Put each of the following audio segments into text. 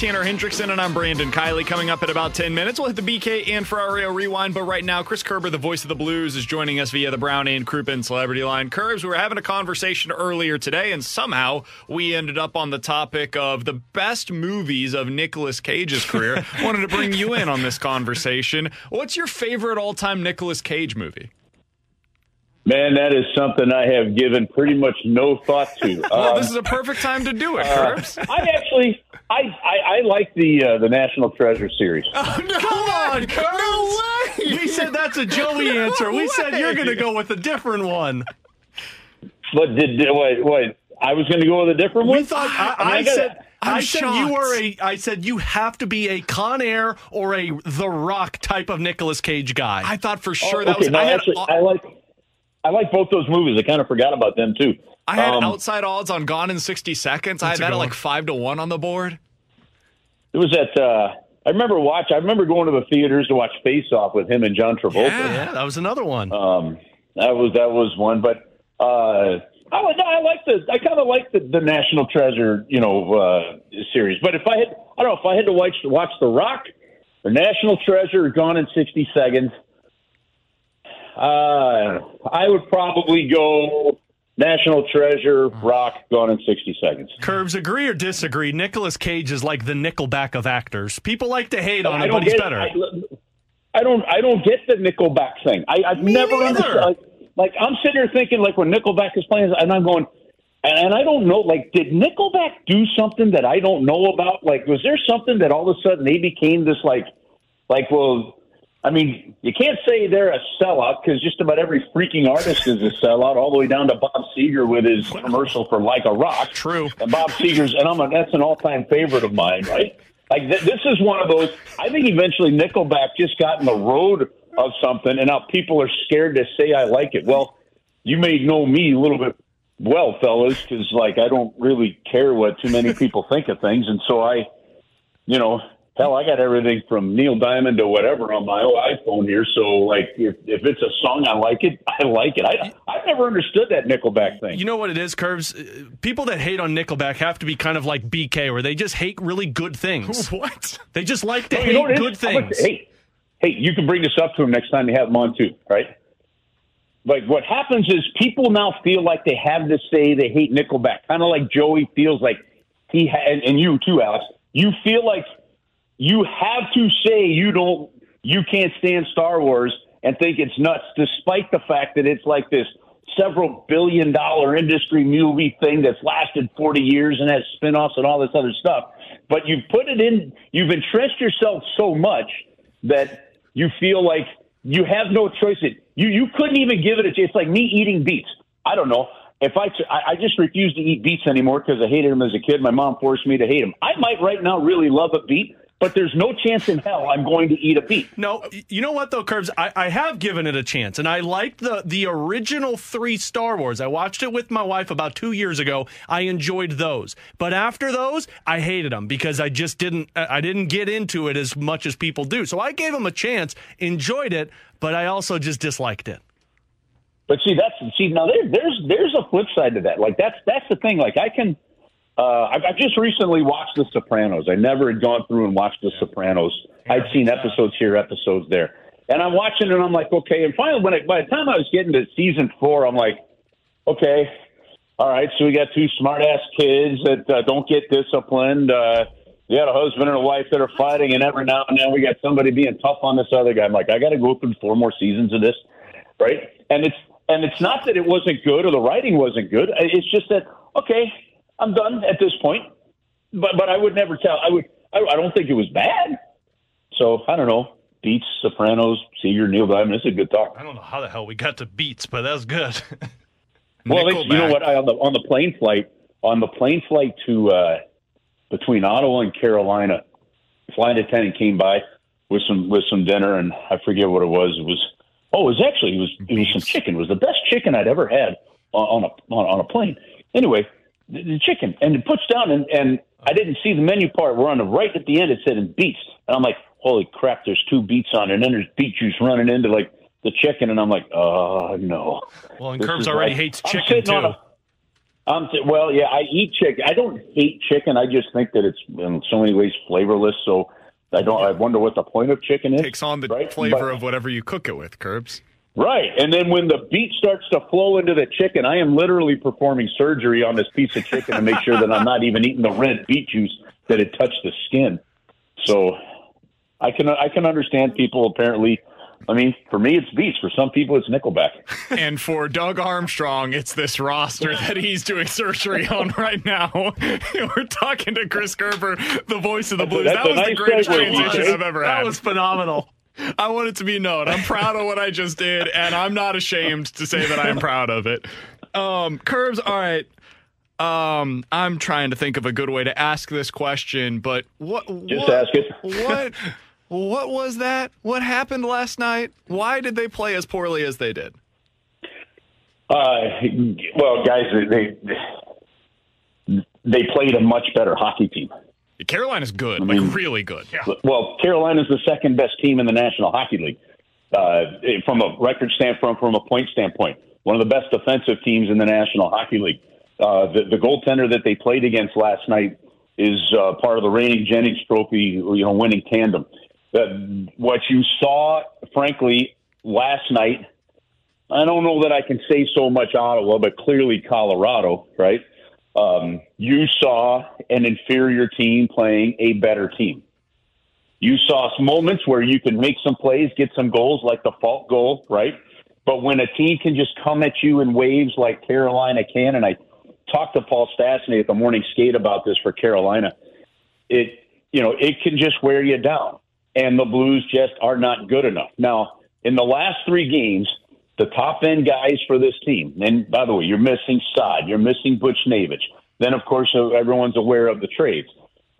Tanner Hendrickson, and I'm Brandon Kiley. Coming up in about 10 minutes, we'll hit the BK and Ferrario rewind. But right now, Chris Kerber, the voice of the Blues, is joining us via the Brown and Crouppen Celebrity Line. Curbs, we were having a conversation earlier today, and somehow we ended up on the topic of the best movies of Nicolas Cage's career. Wanted to bring you in on this conversation. What's your favorite all time Nicolas Cage movie? Man, that is something I have given pretty much no thought to. Well, Um, this is a perfect time to do it, uh, I actually, I, I, I like the uh, the National Treasure series. Oh, Come on, Curbs. We said that's a Joey answer. We said you're going to go with a different one. But did, did wait, wait? I was going to go with a different one. We thought I, mean, I gotta- said I'm I said you shocked. were a I said you have to be a Con Air or a The Rock type of Nicolas Cage guy. I thought for Oh, sure that was. no, I had, actually, I like, I like both those movies. I kind of forgot about them too. I had Um, outside odds on Gone in 60 Seconds. I had That's that at like five to one on the board. It was at. Uh, I remember watch. I remember going to the theaters to watch Face Off with him and John Travolta. yeah, that was another one. Um, that was that was one, but uh, I no, I like the I kind of like the, the National Treasure, you know, uh, series. But if I had, I don't know, if I had to watch watch The Rock, or National Treasure, or Gone in sixty seconds, uh, I would probably go National Treasure, Rock, Gone in sixty seconds. Curbs agree or disagree? Nicolas Cage is like the Nickelback of actors. People like to hate on I him, but he's better. I, I don't. I don't get the Nickelback thing. I, I've Me never neither. understood. Like, like I'm sitting here thinking, like when Nickelback is playing, and I'm going, and, and I don't know. Like, did Nickelback do something that I don't know about? Like, was there something that all of a sudden they became this like, like, well, I mean, you can't say they're a sellout because just about every freaking artist is a sellout, all the way down to Bob Seger with his commercial for Like a Rock. True. And Bob Seger's, and I'm a, that's an all-time favorite of mine, right? Like th- this is one of those. I think eventually Nickelback just got in the road of something, and now people are scared to say I like it. Well, you may know me a little bit well, fellas, because like I don't really care what too many people think of things, and so I, you know, hell, I got everything from Neil Diamond to whatever on my old iPhone here. So like, if if it's a song I like it, I like it. I I've never understood that Nickelback thing. You know what it is, Curbs? Uh, People that hate on Nickelback have to be kind of like BK, where they just hate really good things. What? They just like to No, hate you know good is? How things. hey, hey, you can bring this up to him next time you have him on too, right? Like what happens is people now feel like they have to say they hate Nickelback, kind of like Joey feels like he ha- and, and you too, Alex. You feel like you have to say you don't, you can't stand Star Wars and think it's nuts, despite the fact that it's like this several billion dollar industry movie thing that's lasted 40 years and has spin-offs and all this other stuff. But you've put it in, you've entrenched yourself so much that you feel like you have no choice. It you you couldn't even give it a. Chance. It's like me eating beets. I don't know if I I I just refuse to eat beets anymore because I hated them as a kid. My mom forced me to hate them. I might right now really love a beet, but there's no chance in hell I'm going to eat a beet. No, you know what though, Curbs? I, I have given it a chance, and I liked the the original three Star Wars. I watched it with my wife about two years ago. I enjoyed those, but after those, I hated them because I just didn't I I didn't get into it as much as people do. So I gave them a chance, enjoyed it, but I also just disliked it. But see, that's see now there, there's there's a flip side to that. Like that's that's the thing. Like I can. Uh, I've, I've just recently watched The Sopranos. I never had gone through and watched The Sopranos. I'd seen episodes here, episodes there, and I'm watching it. and I'm like, okay. And finally, when it, by the time I was getting to season four, I'm like, okay, all right. So we got two smart ass kids that uh, don't get disciplined. Uh, you got a husband and a wife that are fighting, and every now and then we got somebody being tough on this other guy. I'm like, I got to go through four more seasons of this, right? And it's and it's not that it wasn't good or the writing wasn't good. It's just that okay, I'm done at this point. But but I would never tell. I would. I, I don't think it was bad. So I don't know. Beets, Sopranos, Seger, Neil Diamond. It's a good talk. I don't know how the hell we got to beets, but that's good. well, you know what? I, on the on the plane flight on the plane flight to uh, between Ottawa and Carolina, flight attendant came by with some with some dinner, and I forget what it was. It was oh, it was actually it was it was some chicken. It was the best chicken I'd ever had on, on a on, on a plane. Anyway, the, the chicken, and it puts down, and and I didn't see the menu part. We're on the right at the end. It said in beets, and I'm like, holy crap! There's two beets on it, and then there's beet juice running into like the chicken, and I'm like, oh no. Well, and Curbs already like, hates chicken too. A, I'm th- well, yeah, I eat chicken. I don't hate chicken. I just think that it's in so many ways flavorless. So I don't. I wonder what the point of chicken is. Takes on the right? flavor but, of whatever you cook it with, Curbs. Right, and then when the beet starts to flow into the chicken, I am literally performing surgery on this piece of chicken to make sure that I'm not even eating the red beet juice that it touched the skin. So I can I can understand people apparently I mean, for me, it's Beets. For some people, it's Nickelback. and for Doug Armstrong, it's this roster that he's doing surgery on right now. We're talking to Chris Kerber, the voice of the Blues. That's that was nice the greatest transition I've ever had. That was phenomenal. I want it to be known. I'm proud of what I just did, and I'm not ashamed to say that I'm proud of it. Um, Curbs, all right. Um, I'm trying to think of a good way to ask this question, but what? Just what, ask it. what? What was that? What happened last night? Why did they play as poorly as they did? Uh, well, guys, they they played a much better hockey team. Carolina's good, I mean, like really good. Yeah. Well, Carolina's the second best team in the National Hockey League uh, from a record standpoint, from a point standpoint. One of the best defensive teams in the National Hockey League. Uh, the, the goaltender that they played against last night is uh, part of the reigning Jennings Trophy, you know, winning tandem that what you saw, frankly, last night. I don't know that I can say so much Ottawa, but clearly Colorado, right? Um, you saw an inferior team playing a better team. You saw moments where you can make some plays, get some goals, like the Faulk goal, right? But when a team can just come at you in waves like Carolina can, and I talked to Paul Stastny at the morning skate about this for Carolina, it you know it can just wear you down and the Blues just are not good enough. Now, in the last three games, the top end guys for this team, and by the way, you're missing Saad, you're missing Butch Navich. Then, of course, uh, everyone's aware of the trades.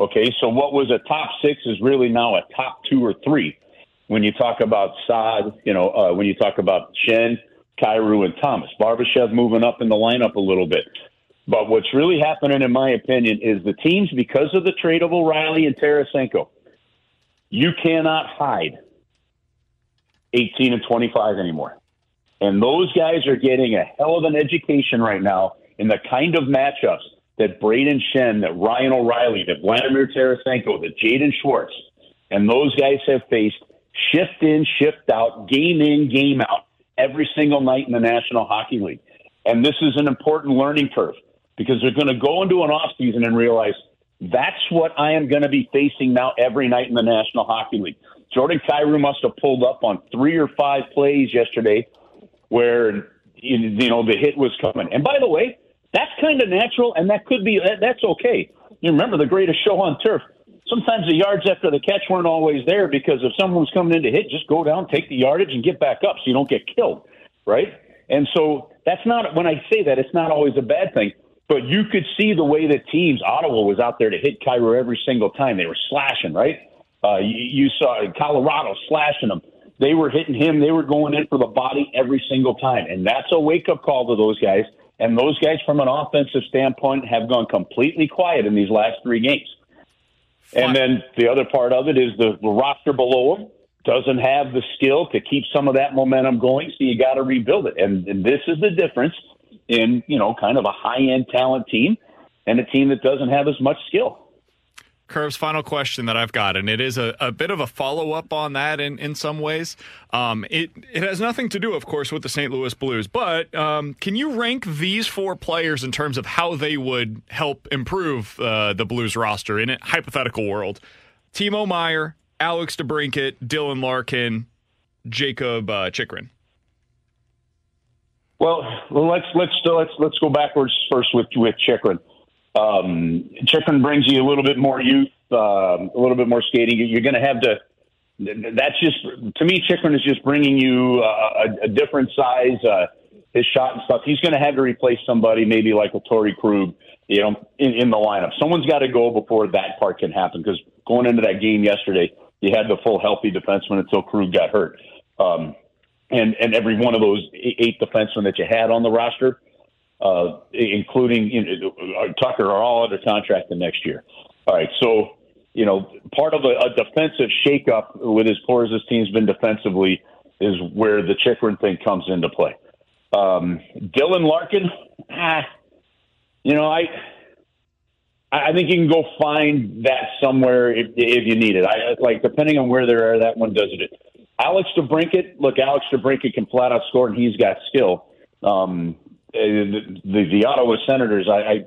Okay, so what was a top six is really now a top two or three. When you talk about Saad, you know, uh, when you talk about Schenn, Kyrou, and Thomas, Barbashev moving up in the lineup a little bit. But what's really happening, in my opinion, is the teams, because of the trade of O'Reilly and Tarasenko, you cannot hide 18 and 25 anymore. And those guys are getting a hell of an education right now in the kind of matchups that Brayden Schenn, that Ryan O'Reilly, that Vladimir Tarasenko, that Jaden Schwartz, and those guys have faced shift in, shift out, game in, game out every single night in the National Hockey League. And this is an important learning curve because they're going to go into an off season and realize – that's what I am going to be facing now every night in the National Hockey League. Jordan Kyrou must have pulled up on three or five plays yesterday where you know the hit was coming. And by the way, that's kind of natural, and that could be that's okay. You remember the greatest show on turf. Sometimes the yards after the catch weren't always there because if someone was coming in to hit, just go down, take the yardage, and get back up so you don't get killed, right? And so that's not when I say that it's not always a bad thing. But you could see the way that teams, Ottawa was out there to hit Kyrou every single time. They were slashing, right? Uh, you, you saw Colorado slashing them. They were hitting him. They were going in for the body every single time. And that's a wake up call to those guys. And those guys, from an offensive standpoint, have gone completely quiet in these last three games. And then the other part of it is the, the roster below them doesn't have the skill to keep some of that momentum going. So you got to rebuild it. And, and this is the difference in, you know, kind of a high end talent team and a team that doesn't have as much skill. Curbs final question that I've got, and it is a, a bit of a follow up on that in, in some ways. Um, it it has nothing to do, of course, with the St. Louis Blues, but um, can you rank these four players in terms of how they would help improve uh, the Blues roster in a hypothetical world? Timo Meier, Alex DeBrincat, Dylan Larkin, Jakob uh, Chychrun. Well, let's let's let's let's go backwards first with with Chychrun. Um, Chychrun brings you a little bit more youth, uh, a little bit more skating. You're going to have to. That's just to me. Chychrun is just bringing you a, a different size. Uh, his shot and stuff. He's going to have to replace somebody, maybe like a Torey Krug, you know, in, in the lineup. Someone's got to go before that part can happen. Because going into that game yesterday, you had the full healthy defenseman until Krug got hurt. Um, and and every one of those eight defensemen that you had on the roster uh, including you know, Tucker, are all under contract the next year. All right, so you know part of a, a defensive shakeup with as poor as this team's been defensively is where the Chychrun thing comes into play. Um, Dylan Larkin, ah, you know I. I think you can go find that somewhere if, if you need it. I like depending on where they are, that one does it. Alex DeBrincat, look, Alex DeBrincat can flat out score, and he's got skill. Um, the, the, the Ottawa Senators, I, I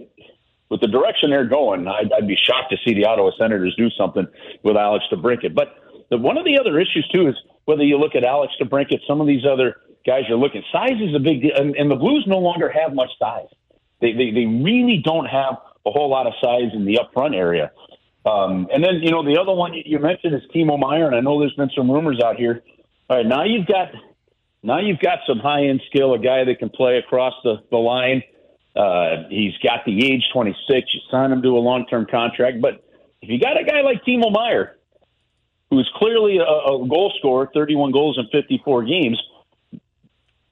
with the direction they're going, I'd, I'd be shocked to see the Ottawa Senators do something with Alex DeBrincat. But the, one of the other issues too is whether you look at Alex DeBrincat, some of these other guys you're looking. Size is a big deal, and, and the Blues no longer have much size. They, they they really don't have a whole lot of size in the up front area. Um, and then you know the other one you mentioned is Timo Meier, and I know there's been some rumors out here. All right, now you've got now you've got some high end skill, a guy that can play across the, the line. Uh, he's got the age 26. You sign him to a long term contract. But if you got a guy like Timo Meier, who's clearly a, a goal scorer, 31 goals in 54 games,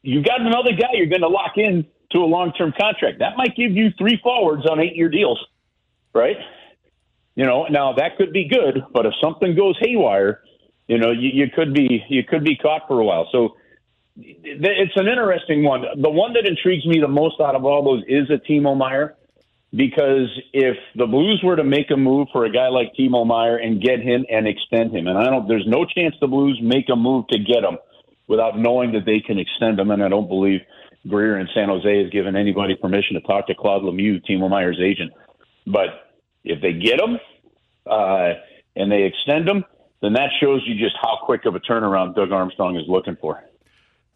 you've got another guy you're going to lock in to a long term contract. That might give you three forwards on eight year deals, right? You know, now that could be good, but if something goes haywire, you know, you, you could be you could be caught for a while. So it's an interesting one. The one that intrigues me the most out of all those is a Timo Meier, because if the Blues were to make a move for a guy like Timo Meier and get him and extend him, and I don't, there's no chance the Blues make a move to get him without knowing that they can extend him, and I don't believe Grier in San Jose has given anybody permission to talk to Claude Lemieux, Timo Meier's agent. But if they get him uh, and they extend him, then that shows you just how quick of a turnaround Doug Armstrong is looking for.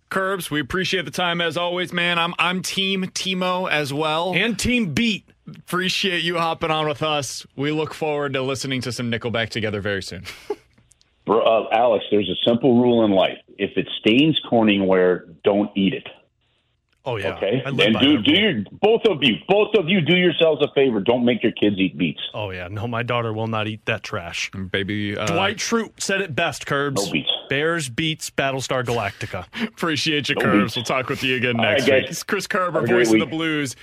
Curbs, we appreciate the time as always, man. I'm I'm Team Timo as well. And Team Beat. Appreciate you hopping on with us. We look forward to listening to some Nickelback together very soon. Bro, uh, Alex, there's a simple rule in life. If it stains Corningware, don't eat it. Oh yeah. Okay. And do do your both of you both of you do yourselves a favor. Don't make your kids eat beets. Oh yeah. No, my daughter will not eat that trash. Baby uh, Dwight Schrute said it best. Curbs. No beets. Bears beets Battlestar Galactica. Appreciate you, no Curbs. We'll talk with you again next right, week. It's Chris Kerber, voice of the Blues.